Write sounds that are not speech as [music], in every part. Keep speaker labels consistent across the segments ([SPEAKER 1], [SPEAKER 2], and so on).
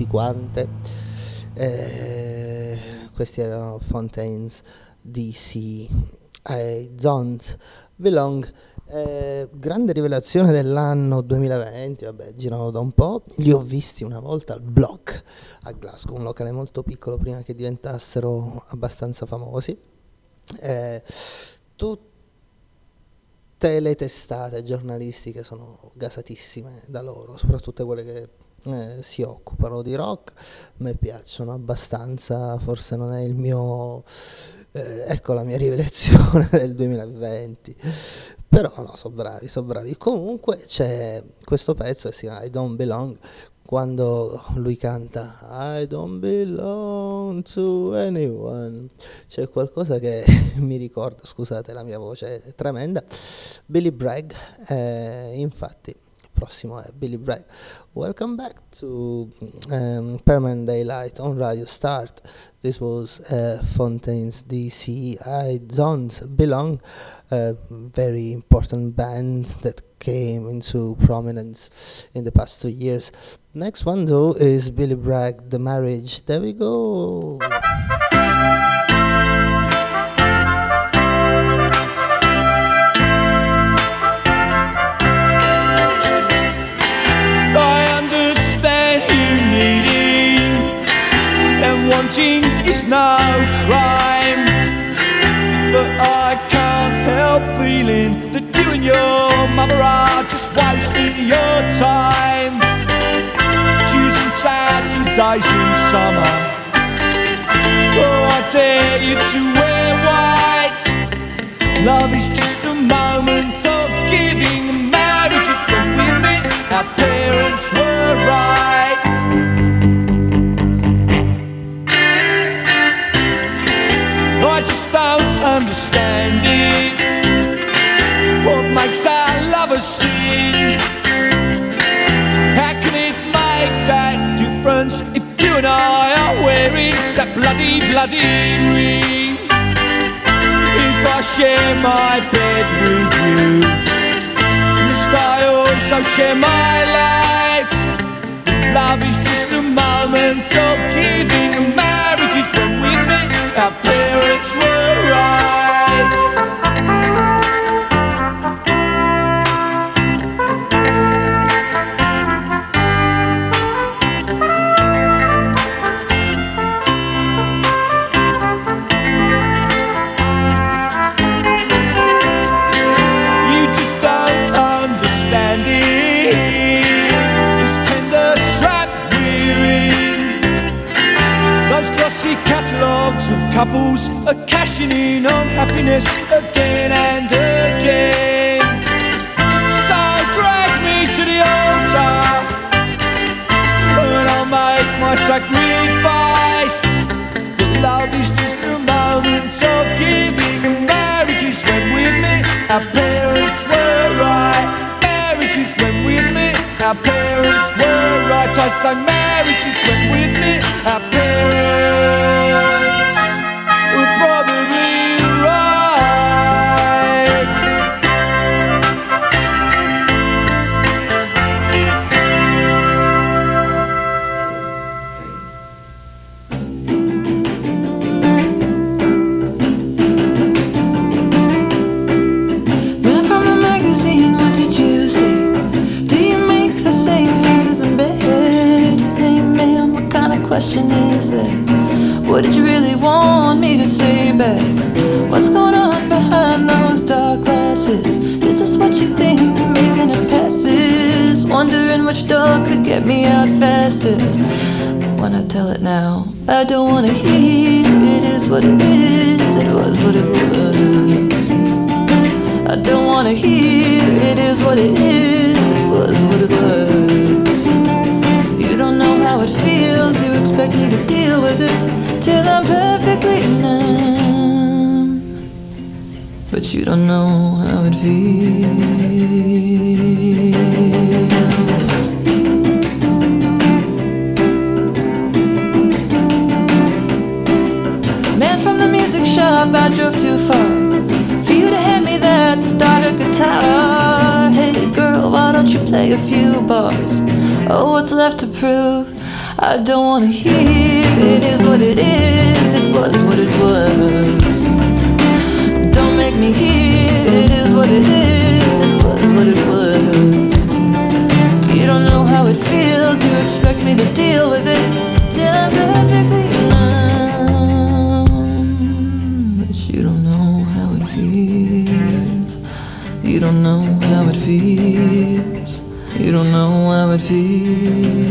[SPEAKER 1] tutti quante. Eh, questi erano Fontaines DC I Don't Belong. Eh, grande rivelazione dell'anno 2020, vabbè, girano da un po'. Li ho visti una volta al Block a Glasgow, un locale molto piccolo prima che diventassero abbastanza famosi. Eh, tutte le testate giornalistiche sono gasatissime da loro, soprattutto quelle che eh, si occupano di rock. A me piacciono abbastanza, forse non è il mio. eh, ecco la mia rivelazione [laughs] del 2020. Però no, sono bravi, sono bravi. Comunque c'è questo pezzo che si chiama I Don't Belong. Quando lui canta I don't belong to anyone, c'è qualcosa che [laughs] mi ricorda, scusate la mia voce è tremenda, Billy Bragg, eh, infatti prossimo è Billy Bragg. Welcome back to um, Permanent Daylight on Radio Start. This was uh, Fontaines DC I Don't Belong, a very important band that came into prominence in the past two years. Next one though is Billy Bragg, The Marriage. There we go.
[SPEAKER 2] Changing is no crime, but I can't help feeling that you and your mother are just wasting your time. Choosing Saturdays in summer. Oh, I dare you to wear white. Love is just a moment of giving, and marriage is for women. Our parents were right. Our? How can it make that difference if you and I are wearing that bloody, bloody ring? If I share my bed with you, must I also share my life? Love is just a moment of giving, and marriage is when we met. Our parents were right. Couples are cashing in on happiness again and again. So drag me to the altar, and I'll make my sacrifice. But love is just a moment of giving, and marriage is when we meet. Our parents were right. Marriage is when we meet. Our parents were right. I say marriage is when we meet. Our parents
[SPEAKER 3] What did you really want me to say back? What's going on behind those dark glasses? Is this what you think? Making it passes? Wondering which door could get me out fastest? When I tell it now, I don't wanna hear it is what it is, it was what it was. I don't wanna hear it is what it is, it was what it was. You don't know how it feels, you expect me to deal with it till I'm perfectly numb. But you don't know how it feels. Man from the music shop, I drove too far for you to hand me that starter guitar. Hey girl, why don't you play a few bars? Oh, what's left to prove? I don't wanna hear it is what it is, it was what it was. Don't make me hear it is what it is, it was what it was. You don't know how it feels, you expect me to deal with it till I'm perfectly numb. But you don't know how it feels. You don't know how it feels. You don't know how it feels.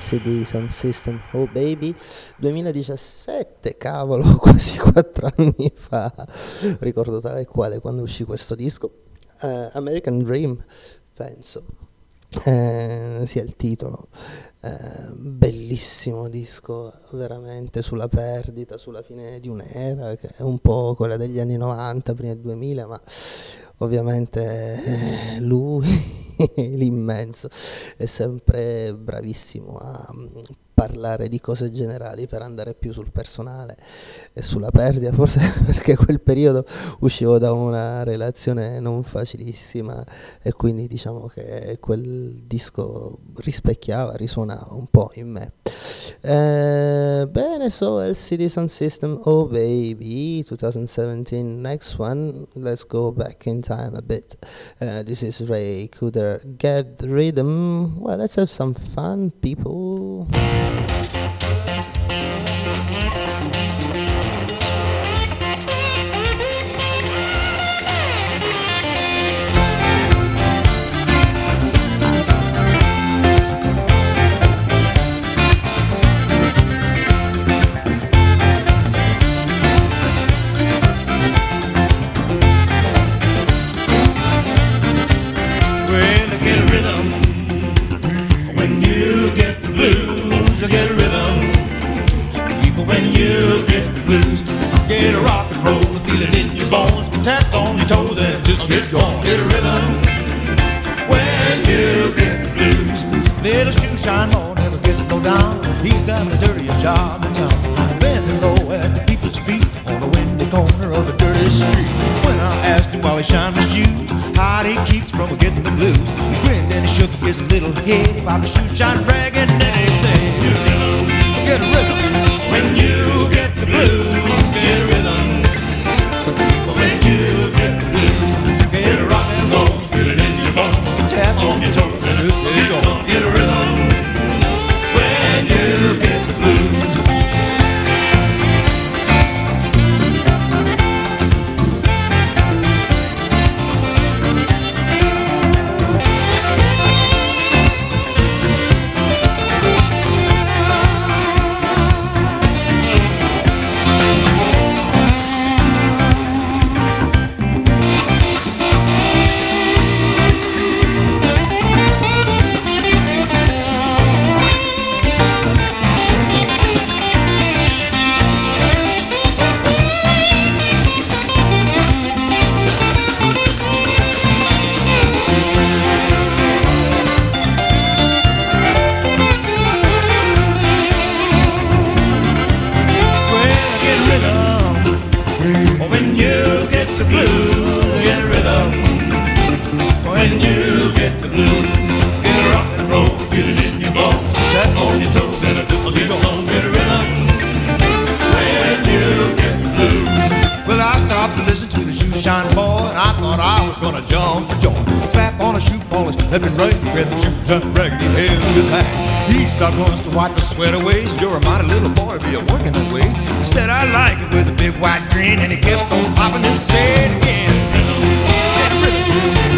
[SPEAKER 4] Spice
[SPEAKER 1] di Sound System Oh Baby 2017, cavolo, [laughs] quasi 4 anni fa, ricordo tale e quale quando uscì questo disco, uh, American Dream, penso, eh, sia il titolo. Eh, bellissimo disco veramente sulla perdita, sulla fine di un'era che è un po' quella degli anni 90, prima del 2000, ma ovviamente eh, lui [laughs] l'immenso, è sempre bravissimo a mm, parlare di cose generali per andare più sul personale e sulla perdita, forse [laughs] perché quel periodo uscivo da una relazione non facilissima e quindi diciamo che quel disco rispecchiava, risuonava un po' in me. Uh, Benasol Citizen System, oh baby, 2017. Next one, let's go back in time a bit. Uh, this is Ry Cooder, Get Rhythm. Well, let's have some fun, people.
[SPEAKER 5] God wants to wipe the sweat away. You're a mighty little boy, be a working that way. He said, I like it with a big white grin, and he kept on popping and said again. Hey, rhythm,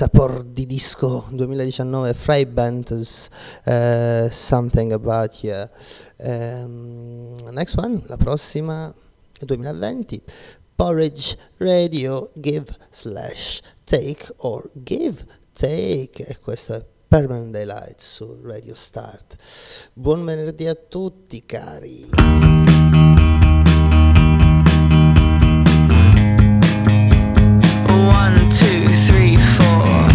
[SPEAKER 1] sapor di disco 2019 Fry Benton's uh, eh, Something About You um, ehm, next one la prossima 2020 Porridge Radio Give Slash Take or Give Take. E questo è Permanent Daylight su Radio Start. Buon venerdì a tutti cari.
[SPEAKER 3] One, two, three.
[SPEAKER 2] before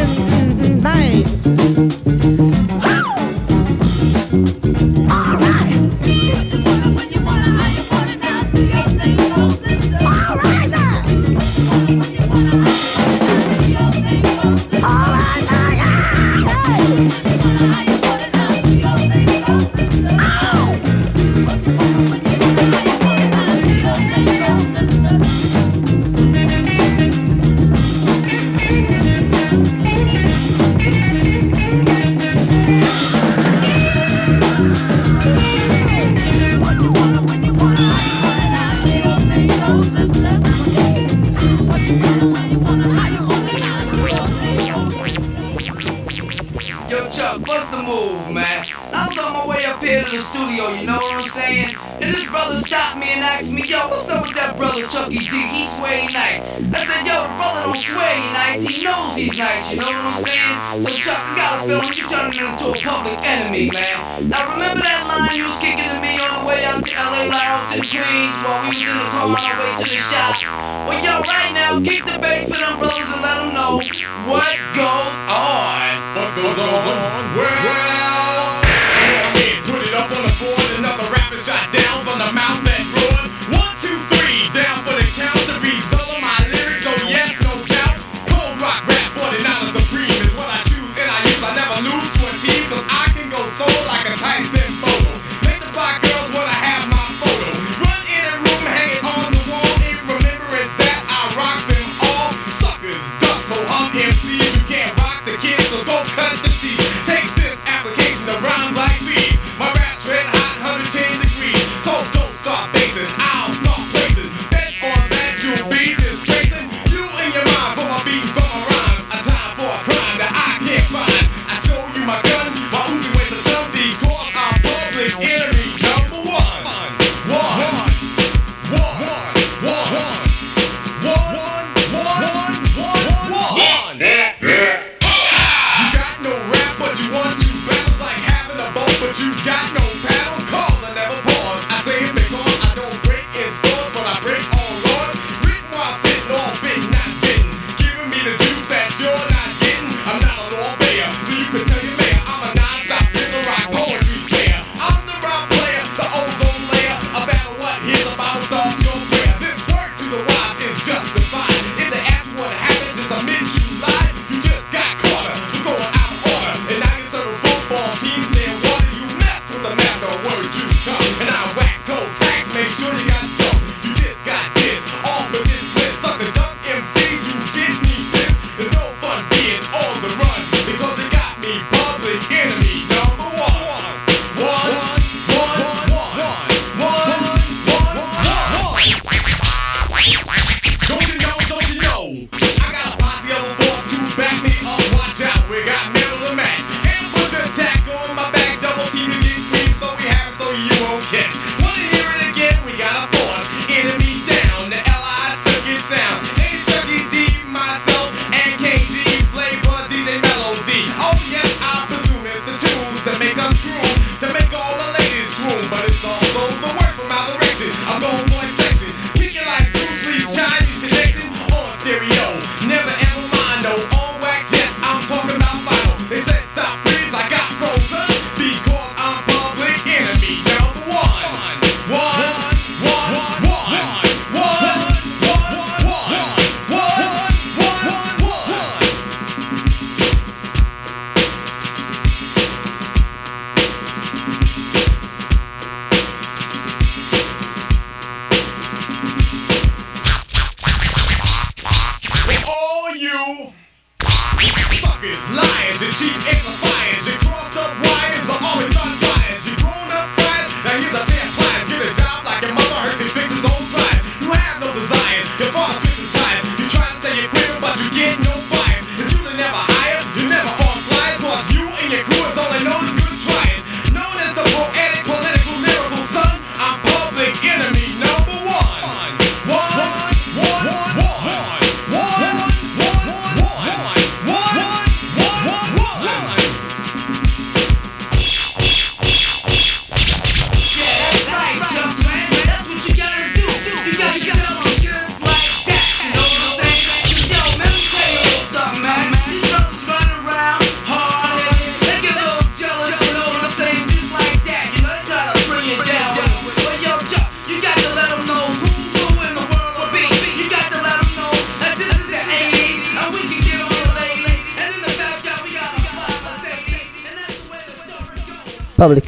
[SPEAKER 6] Mm, mm, mm, and,
[SPEAKER 7] and.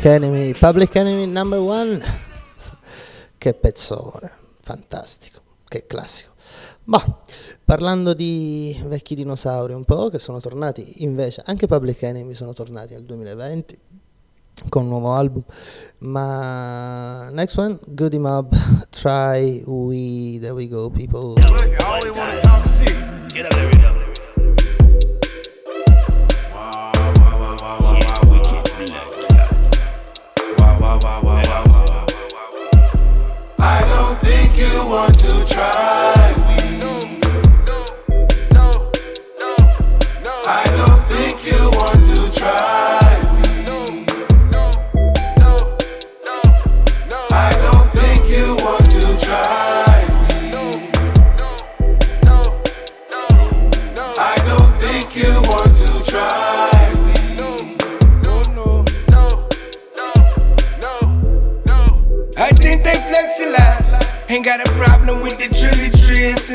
[SPEAKER 7] Public Enemy, Public Enemy number one,
[SPEAKER 1] che pezzone, fantastico, che classico. Ma parlando di vecchi dinosauri un po', che sono tornati invece, anche Public Enemy sono tornati nel 2020 con un nuovo album, ma next one, Goody Mob, Try We, There We Go People.
[SPEAKER 8] Yeah, you want to try.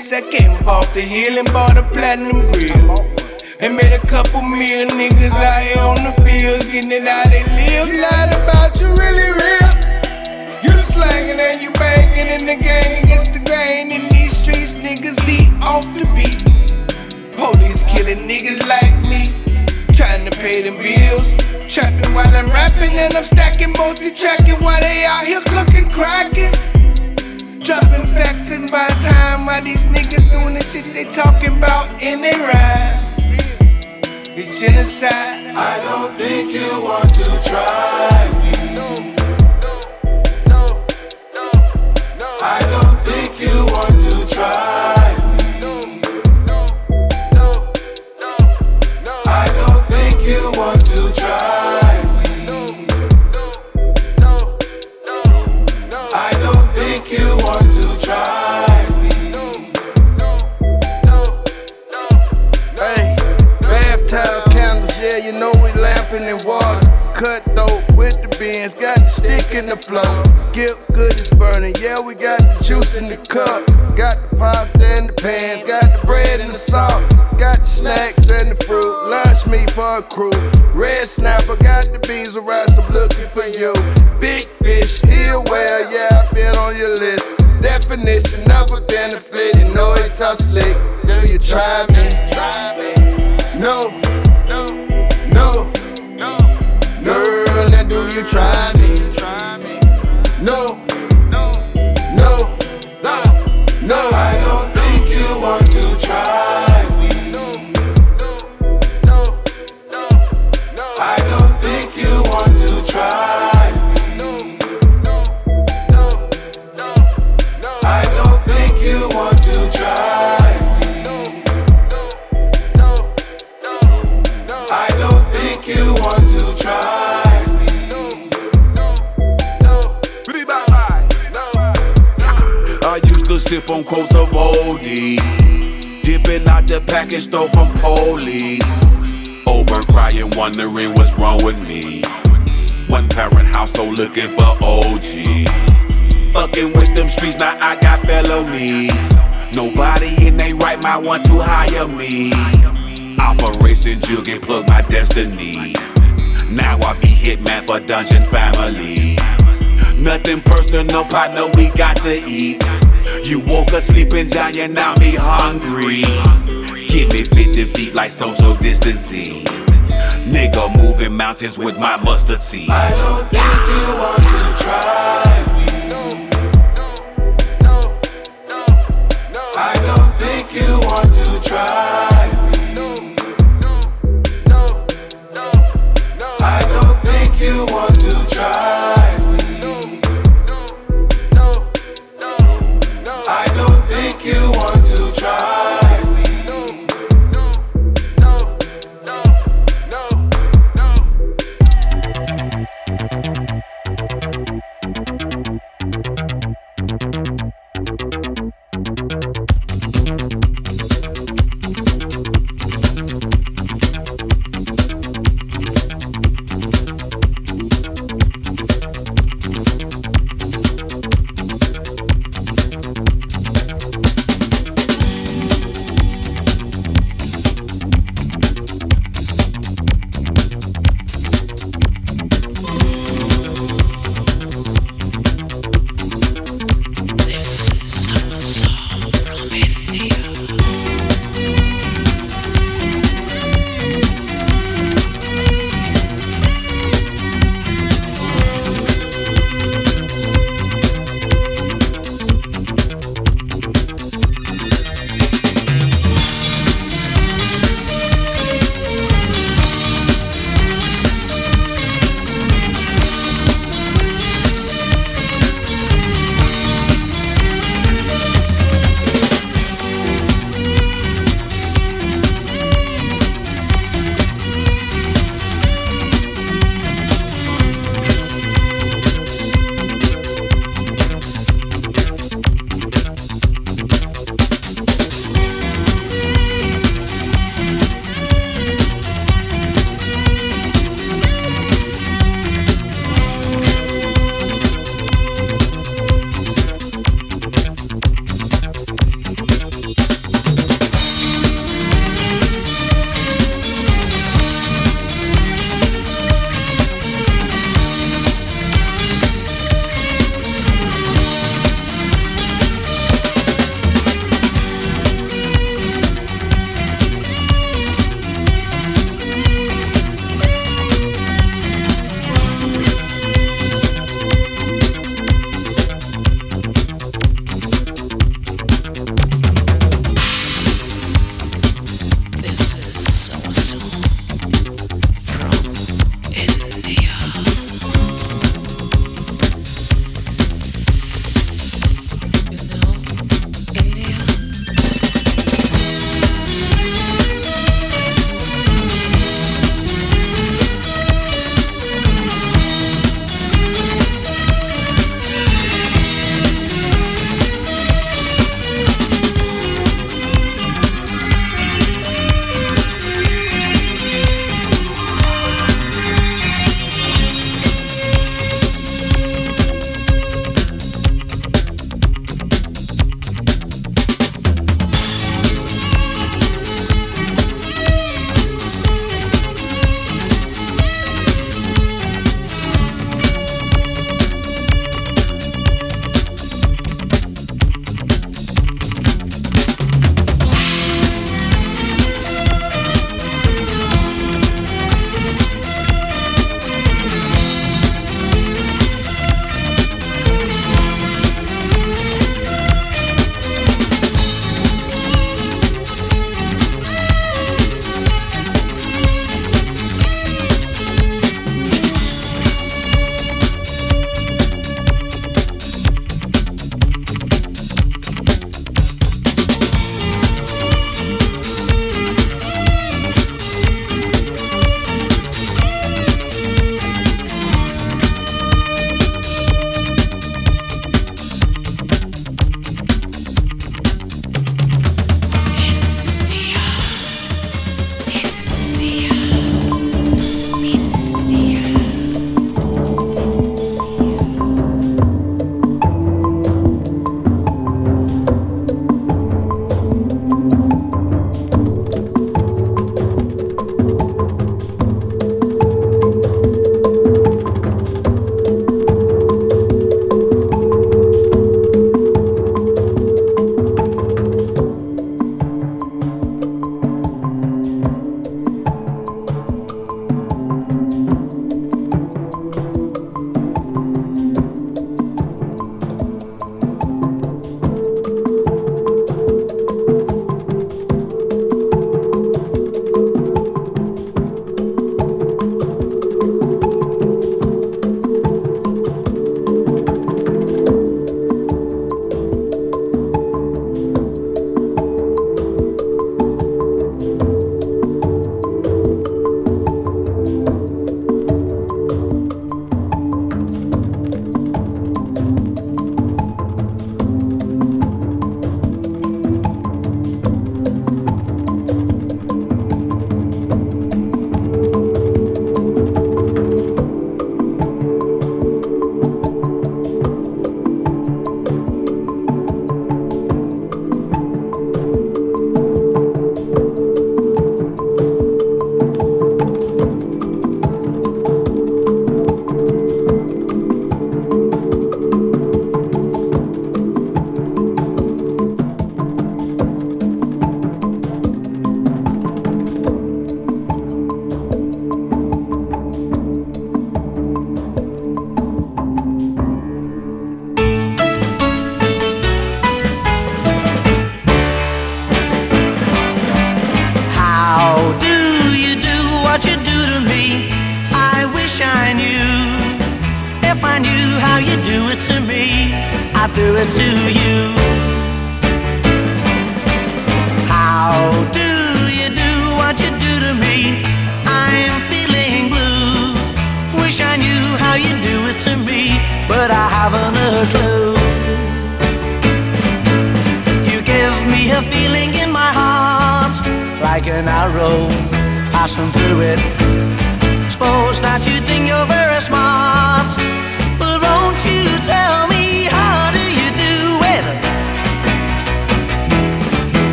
[SPEAKER 9] second. Bought the hill and bought a platinum grill. And made a couple million niggas out here on the field, getting it how they live. Lied about you, really real. You slangin' and you bangin' in the gang against the grain. In these streets, niggas eat off the beat. Police killing niggas like me. Trying to pay them bills. Trapping while I'm rapping and I'm stacking multi-tracking while they out here cooking, crackin' dropping facts, and by time why these niggas doing the shit they talking about in they rhyme. It's genocide.
[SPEAKER 8] I don't think you want to try me. No, no, no, no, no. I don't
[SPEAKER 10] in the flow. Get good is burning, yeah, we got the juice in the cup. Got the pasta and the pans, got the bread and the salt. Got the snacks and the fruit, lunch meat for a crew. Red snapper, got the beans and rice, I'm looking for you. Big fish, here where, yeah, I've been on your list. Definition of a benefit, you know it tough slick. Do you try me? No, no, no, no. Girl, now do you try me? No, no, no, no,
[SPEAKER 11] wondering what's wrong with me. One parent household looking for OG. Fucking with them streets, now I got felonies. Nobody in they right mind want to hire me. Operation Jugend plug my destiny. Now I be hitman for Dungeon Family. Nothing personal, partner, we got to eat. You woke up sleeping giant, now me hungry. Give me 50 feet like social distancing. Nigga moving mountains with my mustard seed.
[SPEAKER 8] I don't think you want to try me.
[SPEAKER 10] No, no, no.
[SPEAKER 8] I don't think you want to try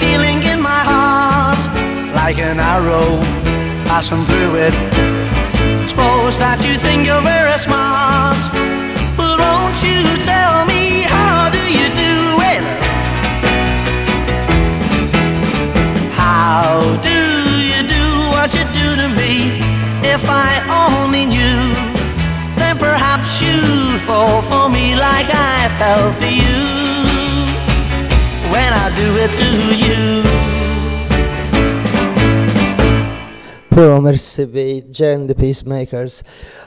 [SPEAKER 12] feeling in my heart like an arrow passing through it. Suppose that you think you're very smart, but won't you tell me how do you do it? How do you do what you do to me? If I only knew, then perhaps you'd fall for me like I fell for you. when I do it to you.
[SPEAKER 1] Promer Savage and the Peacemakers,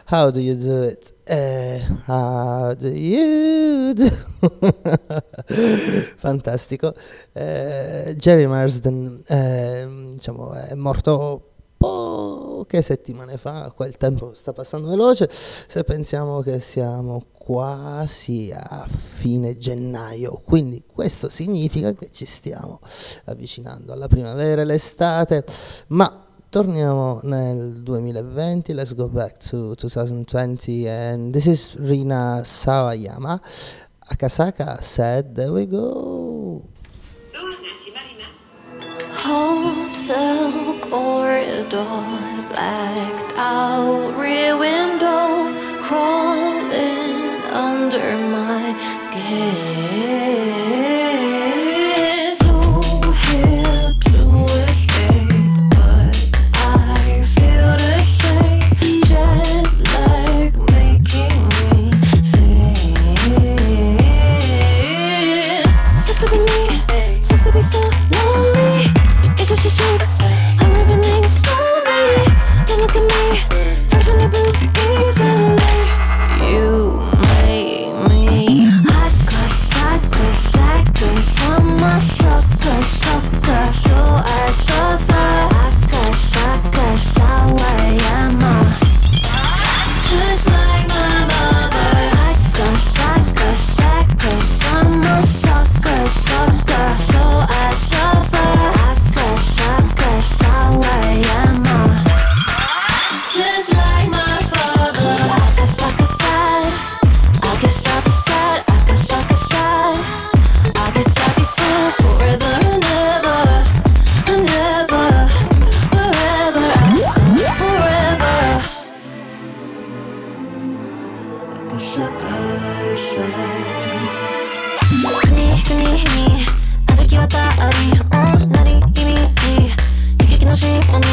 [SPEAKER 1] how do you do it? Eh, how do you do? [laughs] Fantastico. Eh, Jerry Marsden eh, diciamo, è morto poche settimane fa, quel tempo sta passando veloce, se pensiamo che siamo quasi a fine gennaio, quindi questo significa che ci stiamo avvicinando alla primavera e l'estate, ma torniamo nel 2020, let's go back to 2020 and this is Rina Sawayama. Akasaka said, there we go.
[SPEAKER 3] Hotel corridor, blacked out rear window, crawl under my skin. and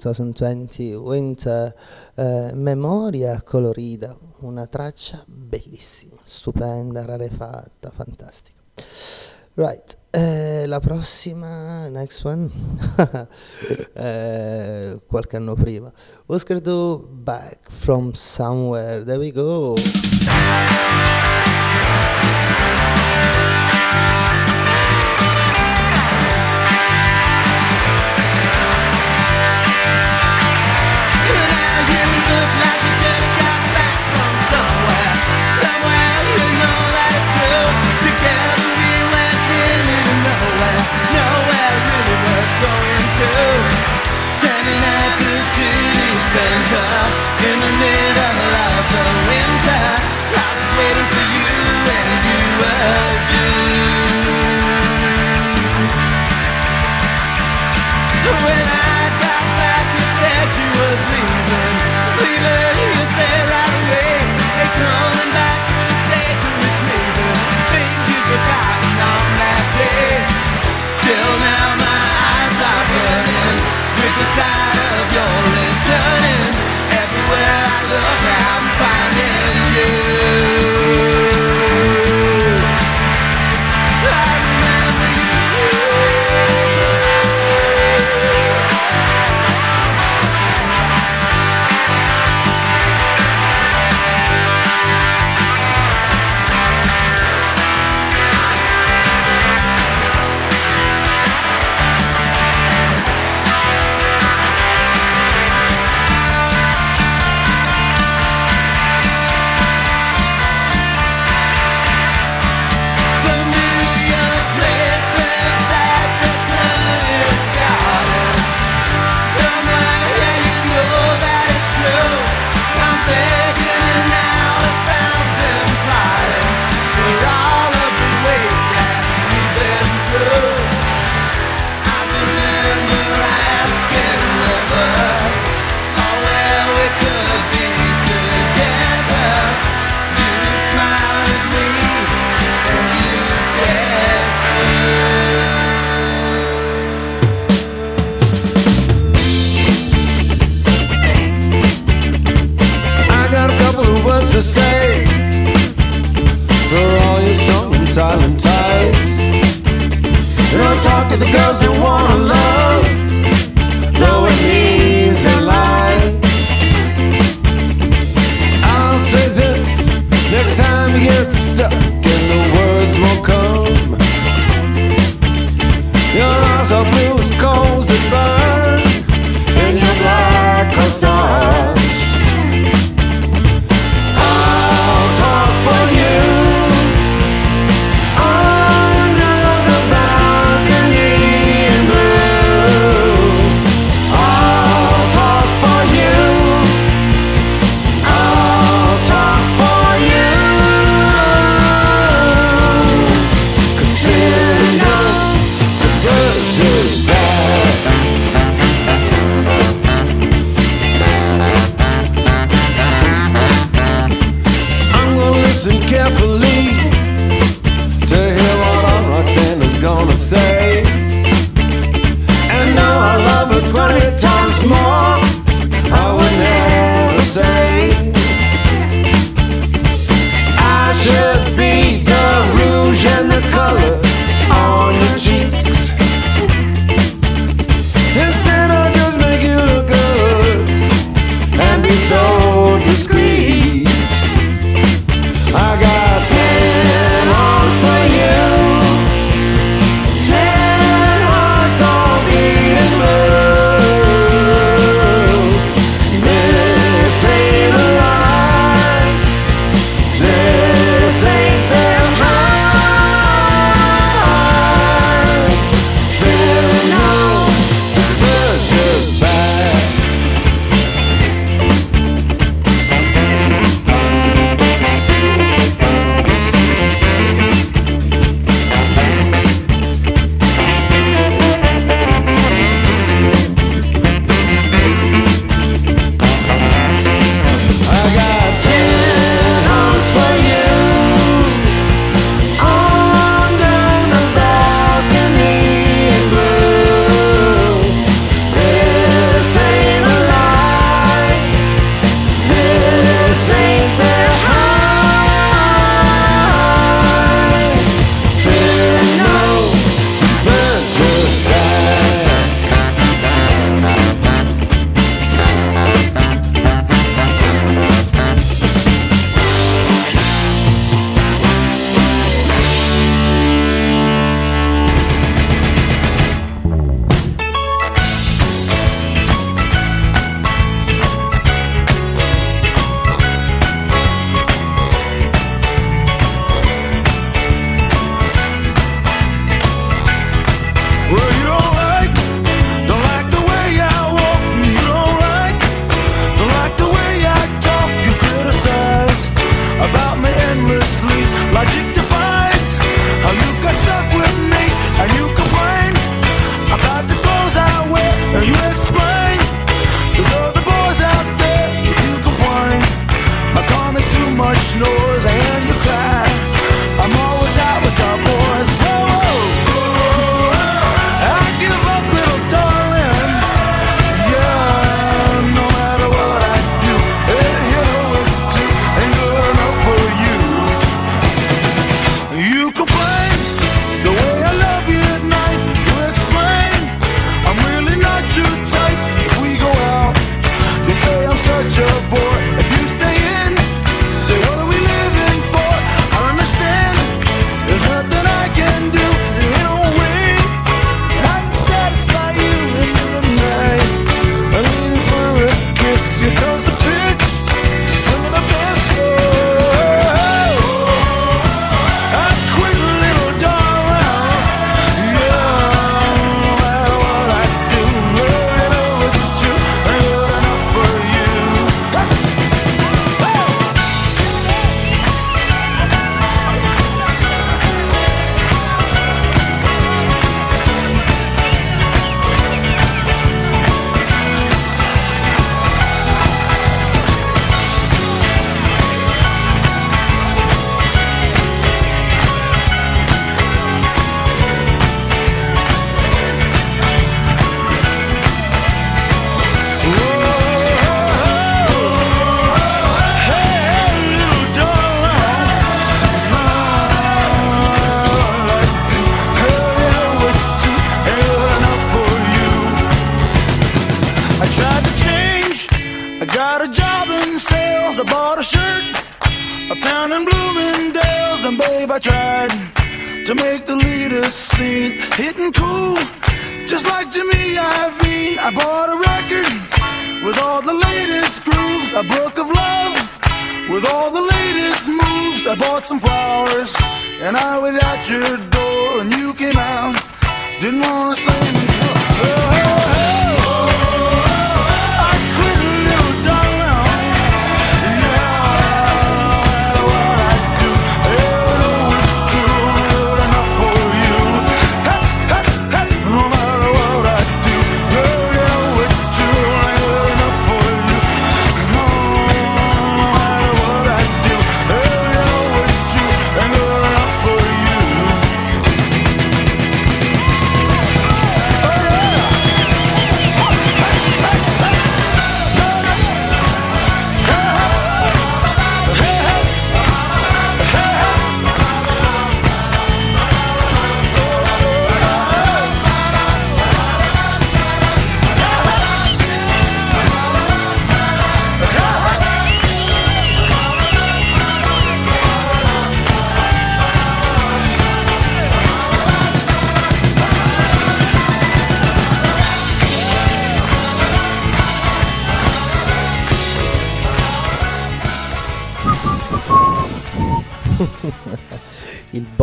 [SPEAKER 13] 2020 Winter eh, Memoria colorida, una traccia bellissima, stupenda, rarefatta, fantastica. Right, eh, la prossima, next one, [laughs] eh, qualche anno prima. Oscar Do Back from Somewhere, there we go.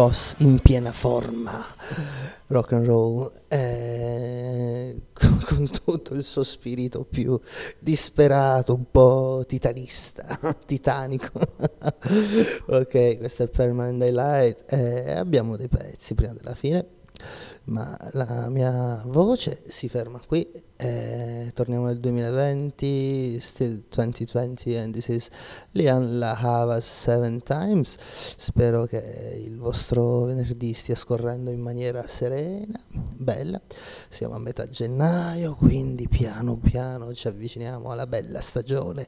[SPEAKER 1] Il boss in piena forma, rock and roll, eh, con, con tutto il suo spirito più disperato, un po' titanista, [laughs] titanico. ok, questo è Permanent Daylight. eh, abbiamo dei pezzi prima della fine, ma la mia voce si ferma qui. Eh, torniamo nel 2020, still 2020, and this is Lian La Havas Seven Times. Spero che il vostro venerdì stia scorrendo in maniera serena, bella. Siamo a metà gennaio, quindi piano piano ci avviciniamo alla bella stagione.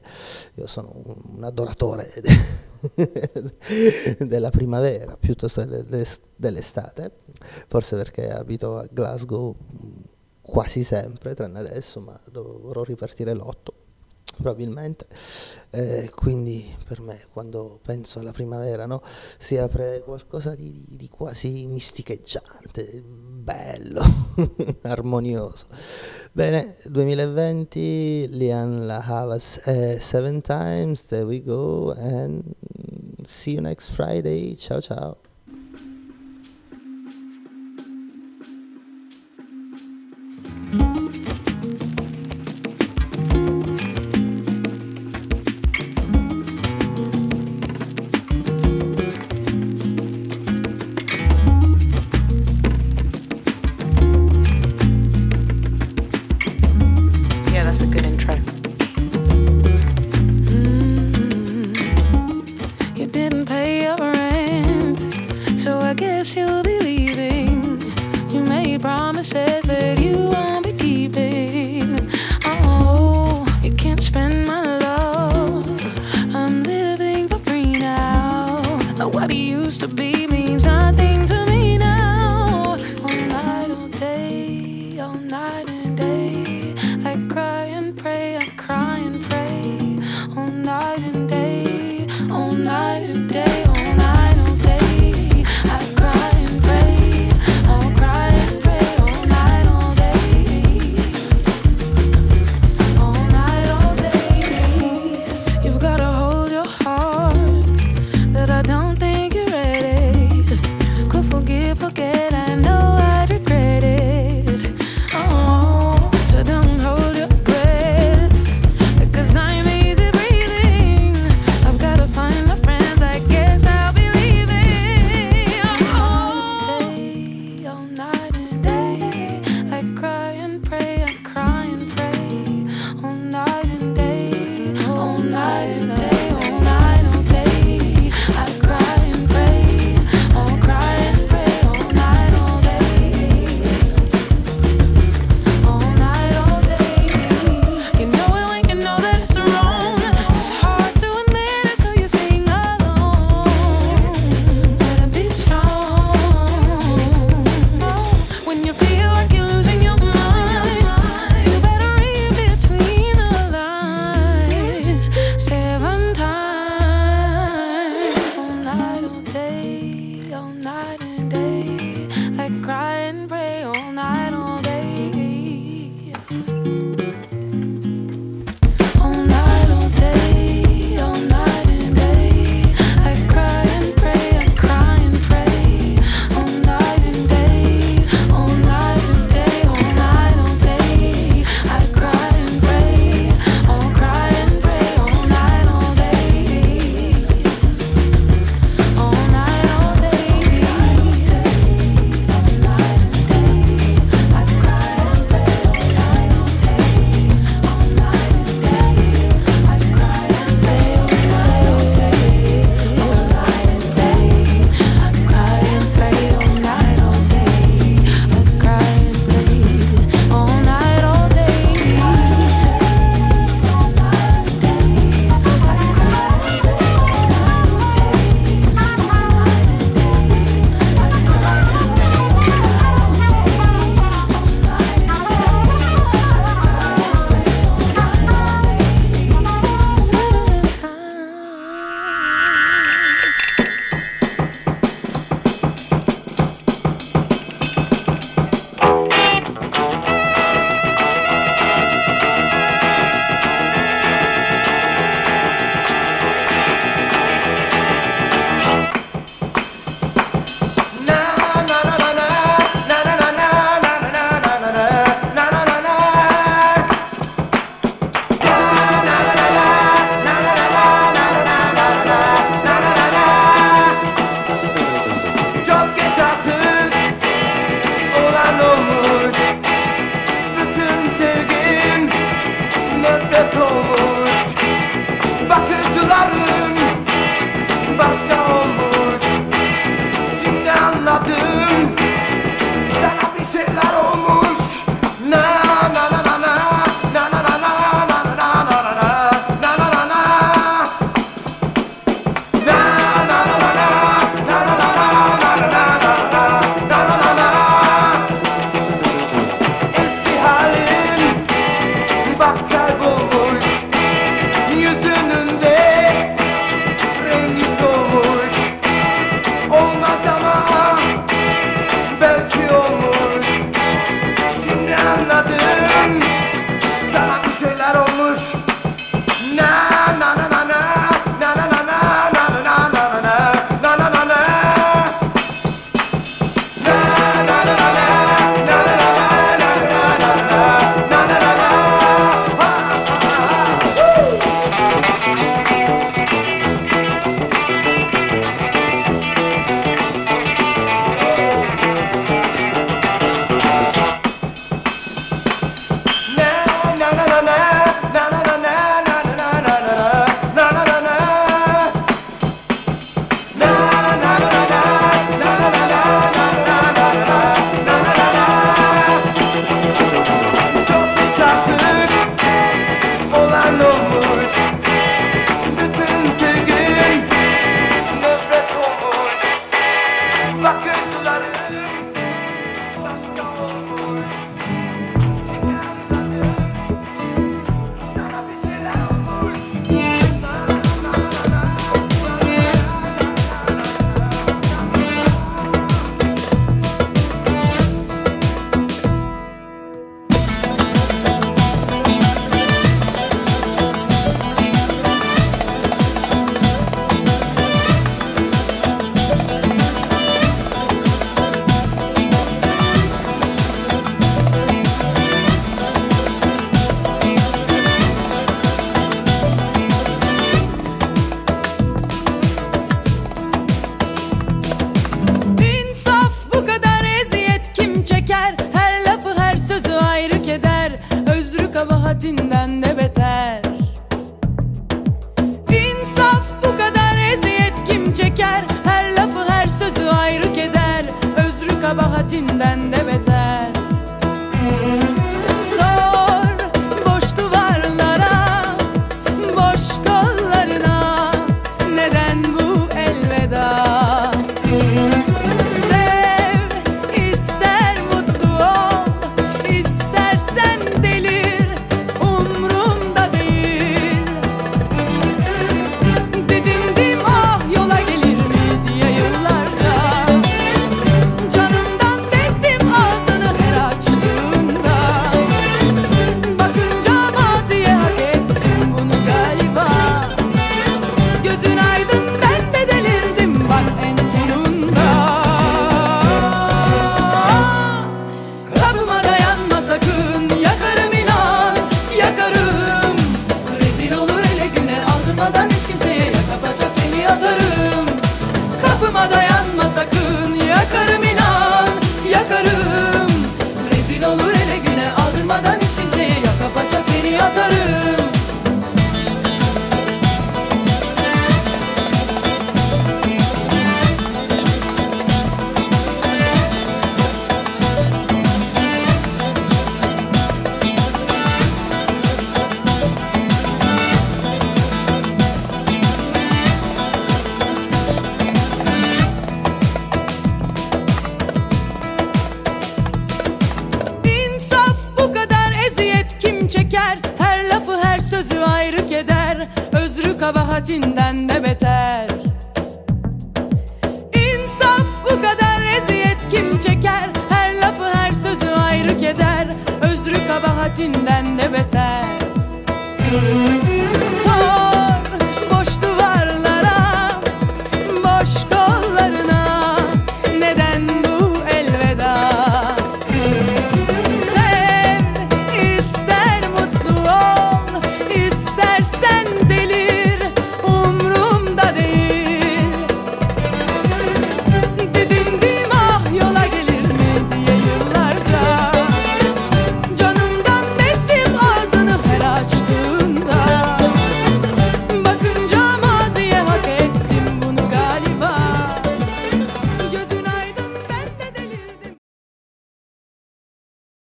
[SPEAKER 1] Io sono un, un adoratore [laughs] della primavera piuttosto delle- dell'estate, forse perché abito a Glasgow quasi sempre, tranne adesso, ma dovrò ripartire l'otto probabilmente. Eh, quindi per me quando penso alla primavera no, si apre qualcosa di, di quasi misticheggiante, bello, [laughs] armonioso. Bene, 2020, Lian La Havas eh, Seven Times, there we go, and see you next Friday. Ciao ciao.
[SPEAKER 3] Yeah,